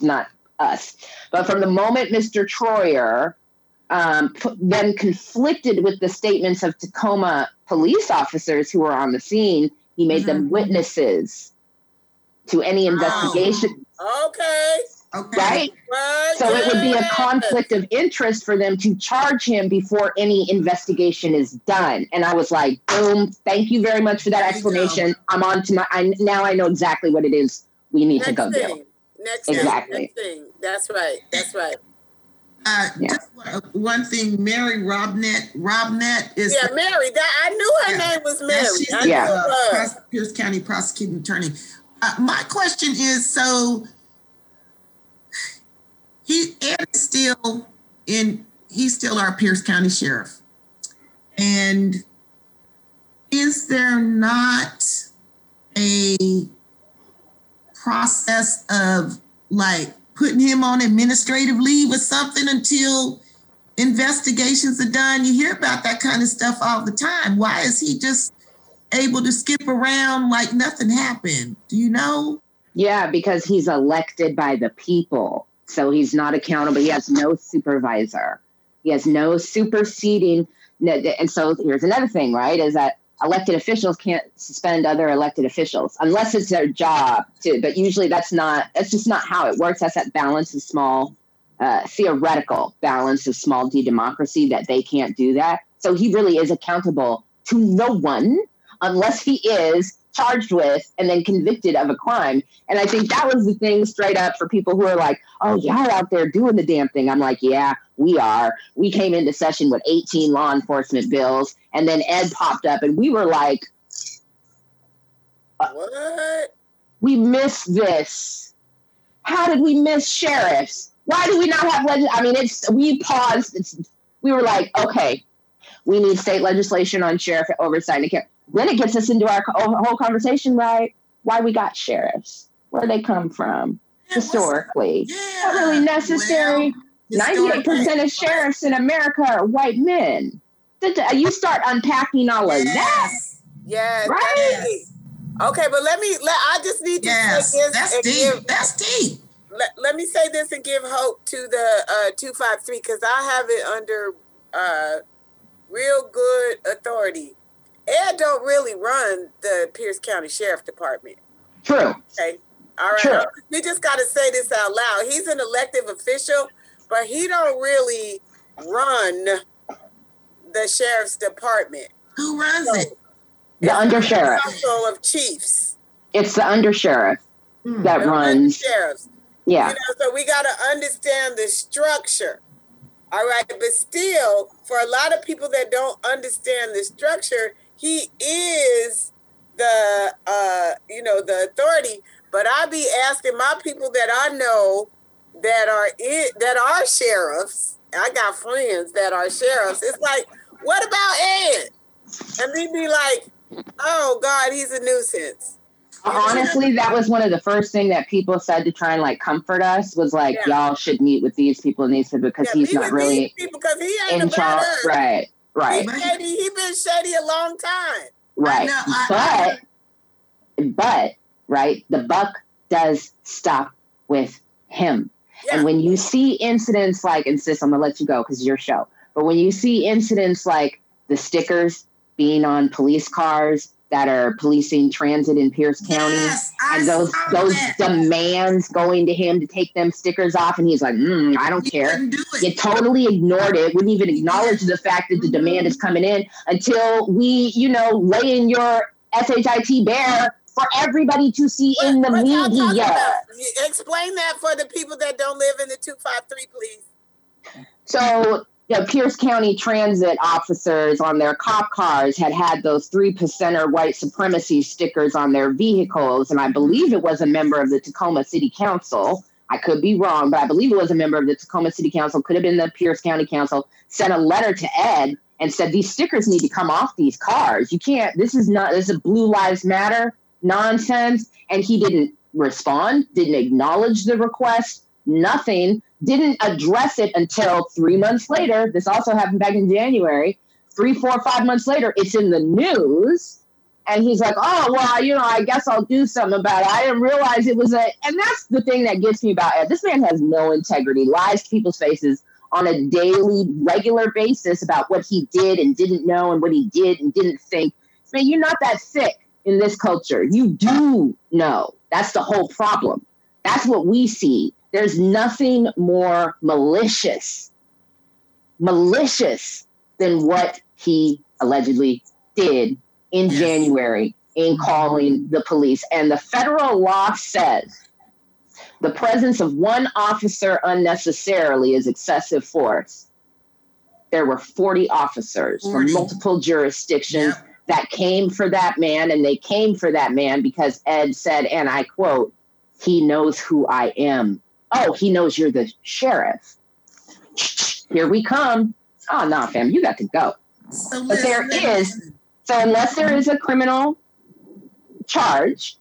not us, but from the moment Mr. Troyer um, then conflicted with the statements of Tacoma police officers who were on the scene. He made them witnesses to any investigation, Okay. Okay. right? Well, So it would be a conflict of interest for them to charge him before any investigation is done. And I was like, boom, thank you very much for that There explanation. I'm on to my, I, now I know exactly what it is we need to Next go do. Next Exactly. thing. Next thing. That's right. That's right. Uh, Yeah. Just one- one thing, Mary Robnett. Robnett is Yeah, Mary. That I knew her Yeah. name was Yeah, Mary. she's I the Yeah. uh, Pierce County prosecuting attorney. Uh, my question is: so he Ed is still in? He's still our Pierce County sheriff, and is there not a process of like putting him on administrative leave or something until investigations are done. You hear about that kind of stuff all the time. Why is he just able to skip around like nothing happened? Do you know? Yeah, because he's elected by the people. So he's not accountable. He has no supervisor. He has no superseding. And so here's another thing, right? Is that elected officials can't suspend other elected officials unless it's their job to. But usually that's not, that's just not how it works. That's that balance of small, uh, theoretical balance of small d democracy that they can't do that. So he really is accountable to no one unless he is charged with and then convicted of a crime. And I think that was the thing straight up for people who are like, oh, y'all out there doing the damn thing. I'm like, yeah, we are. We came into session with 18 law enforcement bills. And then Ed popped up and we were like, uh, What? we missed this. how did we miss sheriffs? Why do we not have legis? I mean, it's we paused. It's we were like, okay, we need state legislation on sheriff oversight. And then it gets us into our whole conversation, right? Why we got sheriffs? Where they come from historically? Yeah, Not really necessary. Ninety-eight percent of sheriffs in America are white men. You start unpacking all of yes. that. Yes. Right. Yes. Okay, but let me. Let, I just need to yes. say this. That's deep. Give, That's deep. Let, let me say this and give hope to the uh, two five three because I have it under uh, real good authority. Ed don't really run the Pierce County Sheriff Department. True. Okay. All right. True. We just got to say this out loud. He's an elective official, but he don't really run the sheriff's department. Who runs so, it? The undersheriff. Council of Chiefs. It's the undersheriff hmm. that the runs. Sheriffs. Yeah. You know, so we got to understand the structure. All right. But still, for a lot of people that don't understand the structure, he is the uh, you know, the authority. But I be asking my people that I know that are in, that are sheriffs. I got friends that are sheriffs. It's like, what about Ed? And they be like, oh God, he's a nuisance. Honestly, that was one of the first thing that people said to try and like comfort us was like, yeah. y'all should meet with these people and these people because yeah, he's not really because he ain't in charge. Right, right. He, shady, he been shady a long time. Right, know, I, but but right, the buck does stop with him. Yeah. And when you see incidents like, insist, I'm gonna let you go because your show. But when you see incidents like the stickers being on police cars that are policing transit in Pierce County, yes, and those those that. demands going to him to take them stickers off, and he's like, mm, "I don't he care." Do you totally ignored it. Wouldn't even acknowledge the fact that the demand is coming in until we, you know, lay in your shit bare for everybody to see what, in the media. Explain that for the people that don't live in the two five three, please. So you know, Pierce County transit officers on their cop cars had had those three percenter white supremacy stickers on their vehicles. And I believe it was a member of the Tacoma City Council. I could be wrong, but I believe it was a member of the Tacoma City Council, could have been the Pierce County Council, sent a letter to Ed and said, These stickers need to come off these cars. You can't, this is not, this is a Blue Lives Matter nonsense. And he didn't respond, didn't acknowledge the request, nothing didn't address it until three months later. This also happened back in January. Three, four, five months later, it's in the news. And he's like, oh, well, you know, I guess I'll do something about it. I didn't realize it was a. And that's the thing that gets me about it. This man has no integrity, lies to people's faces on a daily, regular basis about what he did and didn't know and what he did and didn't think. Man, you're not that sick in this culture. You do know. That's the whole problem. That's what we see there's nothing more malicious, malicious than what he allegedly did in yes. January in calling the police. And the federal law says the presence of one officer unnecessarily is excessive force. There were 40 officers 40. from multiple jurisdictions that came for that man, and they came for that man because Ed said, and I quote, he knows who I am oh, he knows you're the sheriff. Here we come. Oh, no, fam, you got to go. So but there is, so unless there is a criminal charge,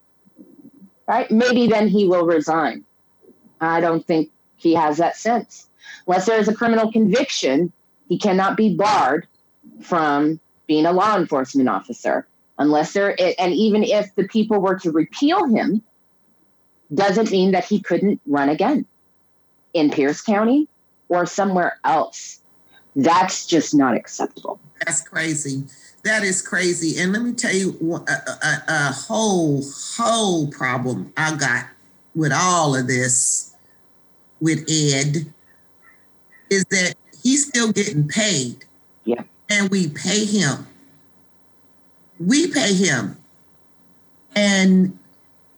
right, maybe then he will resign. I don't think he has that sense. Unless there is a criminal conviction, he cannot be barred from being a law enforcement officer. Unless there, and even if the people were to repeal him, doesn't mean that he couldn't run again in Pierce County or somewhere else. That's just not acceptable. That's crazy. That is crazy. And let me tell you a, a, a whole, whole problem I got with all of this with Ed is that he's still getting paid. Yeah. And we pay him. We pay him. And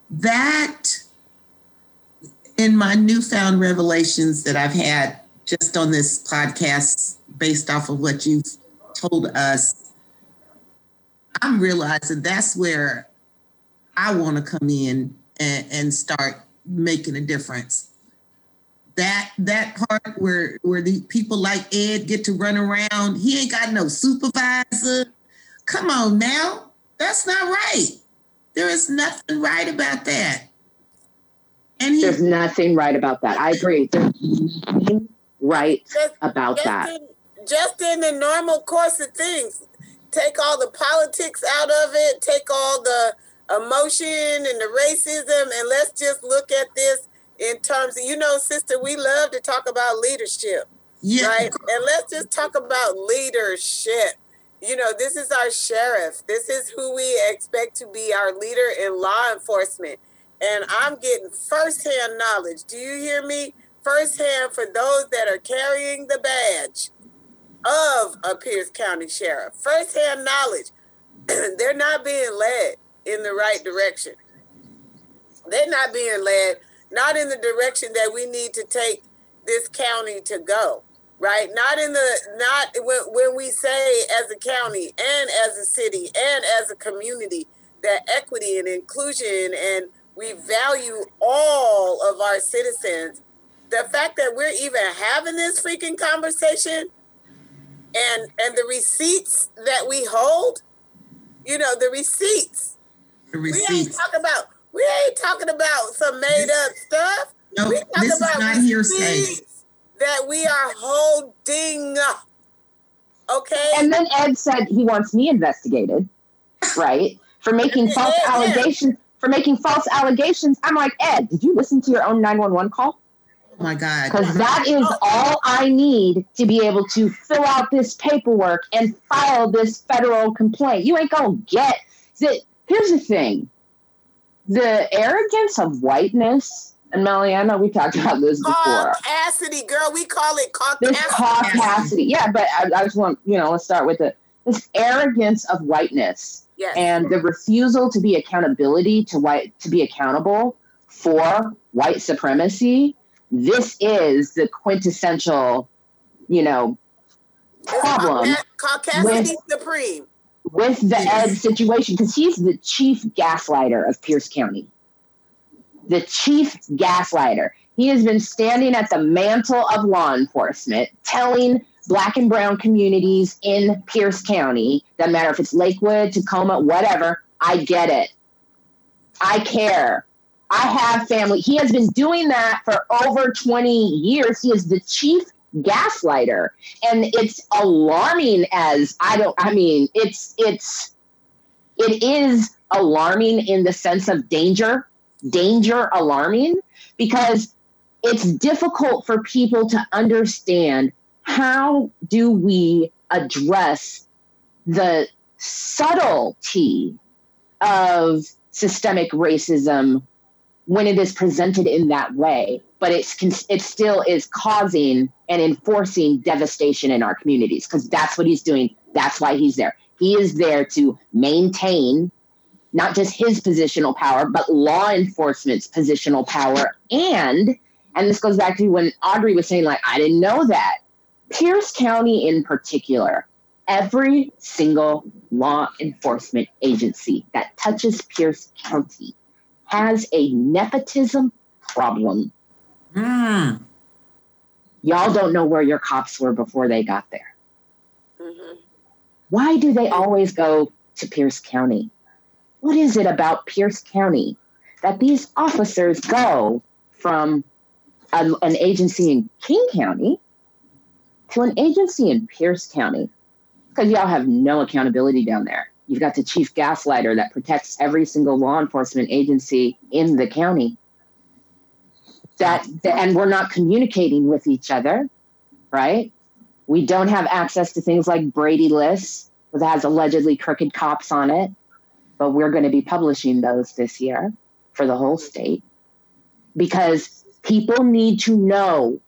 that in my newfound revelations that I've had just on this podcast, based off of what you've told us, I'm realizing that's where I want to come in and, and start making a difference. That that part where where the people like Ed get to run around, he ain't got no supervisor. Come on now, that's not right. There is nothing right about that. There's nothing right about that. I agree. There's nothing right just, about just that. In, just in the normal course of things, take all the politics out of it, take all the emotion and the racism, and let's just look at this in terms of, you know, sister, we love to talk about leadership. Yeah. Right. And let's just talk about leadership. You know, this is our sheriff. This is who we expect to be our leader in law enforcement. And I'm getting firsthand knowledge. Do you hear me? Firsthand for those that are carrying the badge of a Pierce County sheriff. Firsthand knowledge. (clears throat) They're not being led in the right direction. They're not being led, not in the direction that we need to take this county to go, right? Not in the, not when, when we say as a county and as a city and as a community that equity and inclusion and we value all of our citizens. The fact that we're even having this freaking conversation and and the receipts that we hold, you know, the receipts The receipts. we ain't talking about we ain't talking about some made up stuff. No, nope, we this about is not hearsay. That we are holding. Okay. And then Ed said he wants me investigated, right, for making false Ed, allegations. For making false allegations, I'm like Ed. Did you listen to your own 911 call? Oh my God. Because that is all I need to be able to fill out this paperwork and file this federal complaint. You ain't gonna get it. Here's the thing the arrogance of whiteness, and Meliana, we talked about this before. Caucasity, girl, we call it caucasity. This caucasity, yeah, but I, I just want, you know, let's start with it. This arrogance of whiteness yes. and the refusal to be accountability to white to be accountable for white supremacy. This is the quintessential, you know, problem. Caucasity supreme with the Ed situation because he's the chief gaslighter of Pierce County. The chief gaslighter. He has been standing at the mantle of law enforcement, telling black and brown communities in Pierce County, doesn't matter if it's Lakewood, Tacoma, whatever, I get it. I care. I have family. He has been doing that for over 20 years. He is the chief gaslighter and it's alarming as i don't i mean it's it's it is alarming in the sense of danger danger alarming because it's difficult for people to understand how do we address the subtlety of systemic racism when it is presented in that way but it's it still is causing and enforcing devastation in our communities because that's what he's doing. That's why he's there. He is there to maintain not just his positional power, but law enforcement's positional power. And, and this goes back to when Audrey was saying, like, I didn't know that. Pierce County in particular, every single law enforcement agency that touches Pierce County has a nepotism problem. Mm y'all don't know where your cops were before they got there. Mm-hmm. Why do they always go to Pierce County? What is it about Pierce County that these officers go from a, an agency in King County to an agency in Pierce County? Because y'all have no accountability down there. You've got the chief gaslighter that protects every single law enforcement agency in the county that and we're not communicating with each other right we don't have access to things like brady lists that has allegedly crooked cops on it but we're going to be publishing those this year for the whole state because people need to know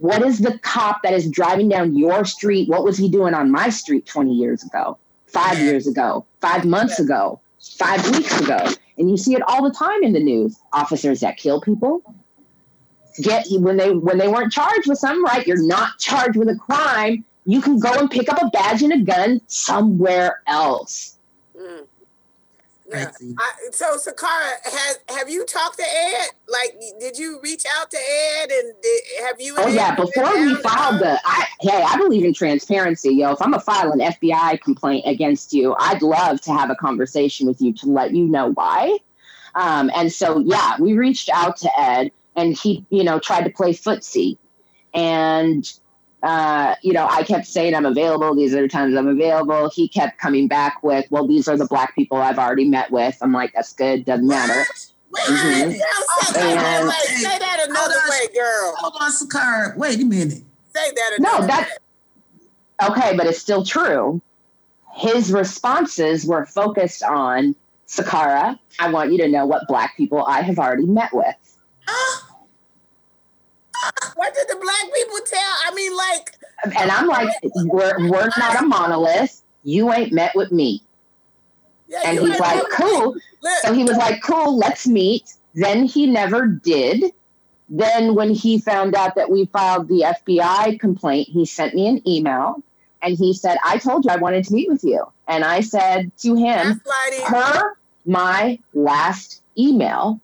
what is the cop that is driving down your street what was he doing on my street 20 years ago five years ago five months ago five weeks ago and you see it all the time in the news officers that kill people get when they when they weren't charged with something, right? You're not charged with a crime. You can go and pick up a badge and a gun somewhere else. Mm. Yeah. I, so Sakara, has have you talked to Ed? Like, did you reach out to Ed and did, have you? Oh yeah, before we filed the, I, hey, I believe in transparency, yo. If I'm gonna file an FBI complaint against you, I'd love to have a conversation with you to let you know why. Um, and so yeah, we reached out to Ed, and he, you know, tried to play footsie, and uh, you know, I kept saying I'm available. These are the times I'm available. He kept coming back with, well, these are the black people I've already met with. I'm like, that's good. Doesn't matter. Wait a minute. Mhm. Say, that, And- way. say that another on. way, girl. Hold on, Sakara. Wait a minute. Say that another No, another that's okay, but it's still true. His responses were focused on Sakara. I want you to know what black people I have already met with. Ah, What did the black people tell? I mean, like, And I'm like, we're, we're not a monolith. You ain't met with me. yeah, And he's like, cool. So he was like, cool, let's meet. Then he never did. Then, when he found out that we filed the FBI complaint, he sent me an email and he said, I told you I wanted to meet with you. And I said to him, per my last email,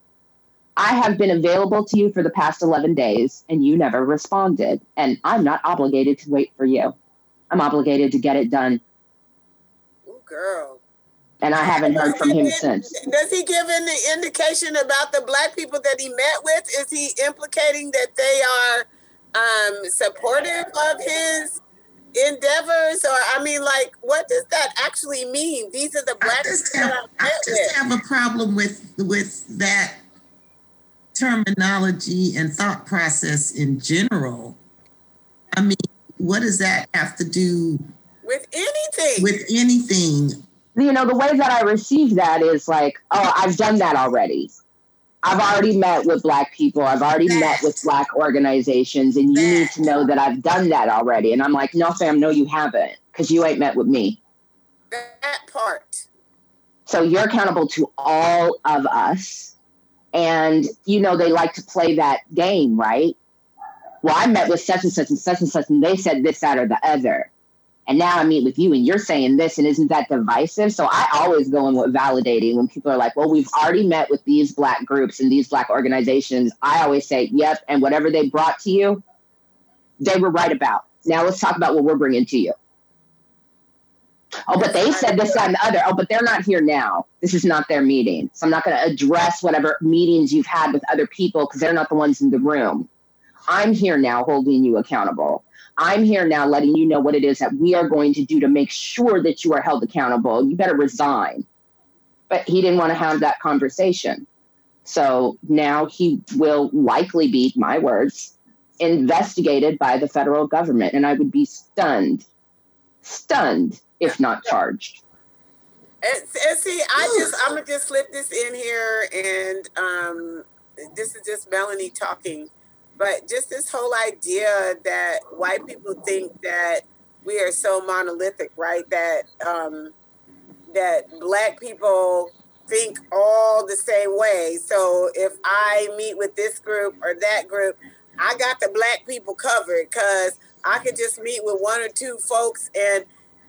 I have been available to you for the past 11 days and you never responded. And I'm not obligated to wait for you. I'm obligated to get it done. Ooh, girl. And I haven't heard from him since. Does he give any indication about the black people that he met with? Is he implicating that they are um, supportive of his endeavors? Or, I mean, like, what does that actually mean? These are the I black just people have, that I I just with. have a problem with with that terminology and thought process in general. I mean, what does that have to do With anything. with anything? You know, the way that I receive that is like, oh, I've done that already. I've already met with black people. I've already met with black organizations, and you need to know that I've done that already. And I'm like, no, fam, no, you haven't, because you ain't met with me. that part. So you're accountable to all of us. And, you know, they like to play that game, right? Well, I met with such and such and such and such, and they said this, that, or the other. And now I meet with you, and you're saying this, and isn't that divisive? So I always go in with validating when people are like, well, we've already met with these black groups and these black organizations. I always say, yep. And whatever they brought to you, they were right about. Now let's talk about what we're bringing to you. Oh, but they said this, that, and the other. Oh, but they're not here now. This is not their meeting. So I'm not going to address whatever meetings you've had with other people because they're not the ones in the room. I'm here now holding you accountable. I'm here now letting you know what it is that we are going to do to make sure that you are held accountable. You better resign. But he didn't want to have that conversation. So now he will likely be, my words, investigated by the federal government. And I would be stunned, stunned if not charged. And, and see, I just I'm gonna just slip this in here, and um, this is just Melanie talking, but just this whole idea that white people think that we are so monolithic, right? That um, that black people think all the same way. So if I meet with this group or that group, I got the black people covered because I could just meet with one or two folks and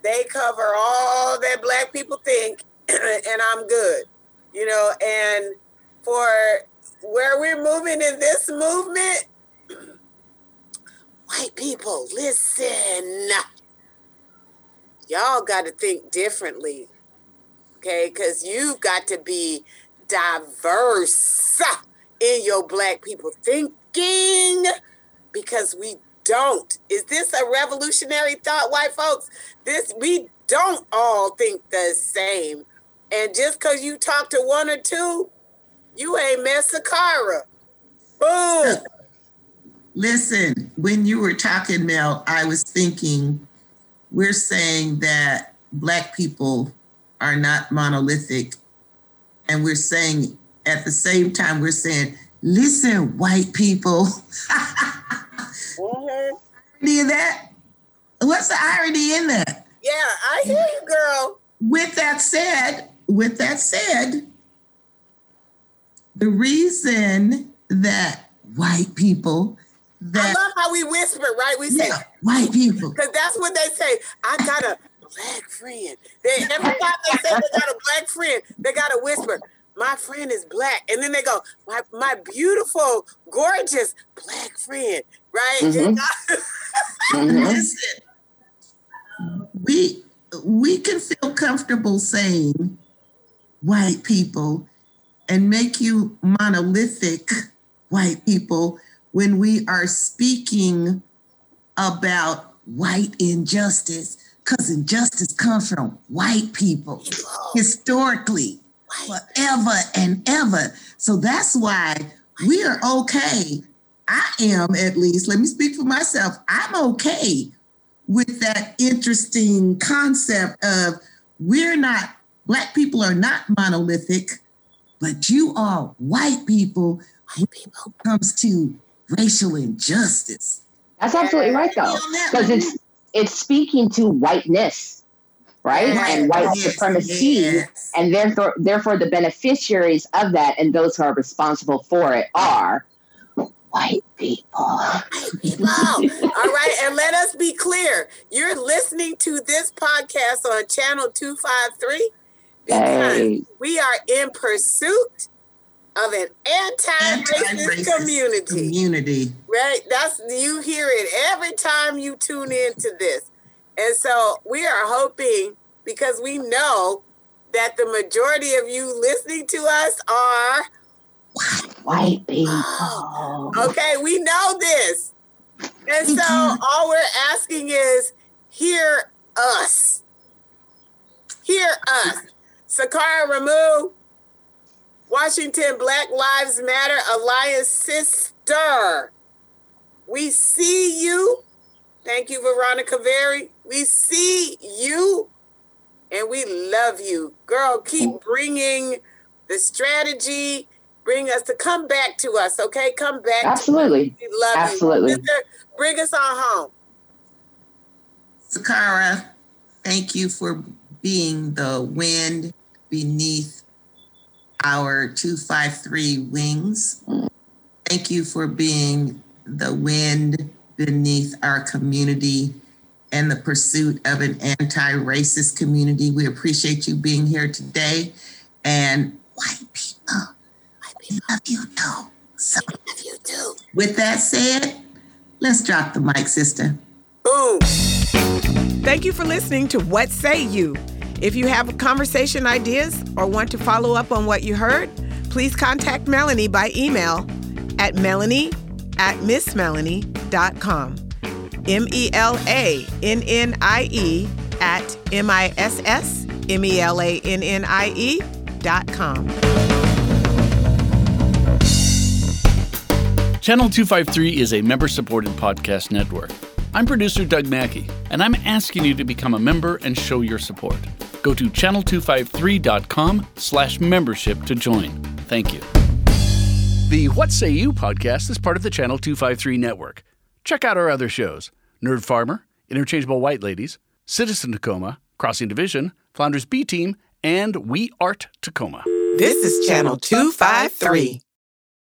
they cover all that black people think (clears throat) and I'm good. You know, and for where we're moving in this movement, (clears throat) white people, listen. Y'all got to think differently. Okay? Cuz you've got to be diverse in your black people thinking because we don't. Is this a revolutionary thought, white folks? This we don't all think the same. And just because you talk to one or two, you ain't met Sakara. Boom. Listen, when you were talking, Mel, I was thinking we're saying that Black people are not monolithic. And we're saying at the same time, we're saying, listen, white people. (laughs) Mhm. irony in that? What's the irony in that? Yeah, I hear you, girl. With that said, with that said, the reason that white people I love how we whisper, right? We say, yeah, white people because that's what they say. I got a black friend. They every time they say they got a black friend, they got to whisper, my friend is black. And then they go, my, my beautiful, gorgeous black friend, right? Mm-hmm. (laughs) Mhm. Listen, we we can feel comfortable saying white people and make you monolithic white people when we are speaking about white injustice because injustice comes from white people historically forever and ever. So that's why we are okay. I am at least let me speak for myself i'm okay with that interesting concept of we're not black people are not monolithic but you are white people when it comes to racial injustice. That's absolutely right, though, because it's it's speaking to whiteness, right, Right, and white yes, supremacy, yes. and therefore, therefore, the beneficiaries of that and those who are responsible for it are white people. people. (laughs) All right, and let us be clear. You're listening to this podcast on channel 253 because Hey. we are in pursuit of an anti-racist, Anti-racist community. community Right? That's you hear it every time you tune into this. And so we are hoping because we know that the majority of you listening to us are White people. (gasps) Okay, we know this. And so all we're asking is hear us. Hear us. Sakara Ramu, Washington Black Lives Matter Alliance sister. We see you. Thank you, Veronica Very. We see you and we love you. Girl, keep bringing the strategy. Bring us to come back to us, okay? Come back. to us. Absolutely. We love Absolutely. you. Sister, bring us on home. sakara thank you for being the wind beneath our 253 wings thank you for being the wind beneath our community and the pursuit of an anti-racist community we appreciate you being here today and white people we love you too so Love you too. with that said let's drop the mic sister Boom. Thank you for listening to What Say You. If you have conversation ideas or want to follow up on what you heard, please contact Melannie by email at melannie at missmelannie.com. M E L A N N I E at M I S S M E L A N N I E dot com. Channel 253 is a member supported podcast network. I'm producer Doug Mackey, and I'm asking you to become a member and show your support. Go to channel253.com slash membership to join. Thank you. The What Say You podcast is part of the Channel 253 network. Check out our other shows Nerd Farmer, Interchangeable White Ladies, Citizen Tacoma, Crossing Division, Flounders B Team, and We Art Tacoma. This is Channel 253.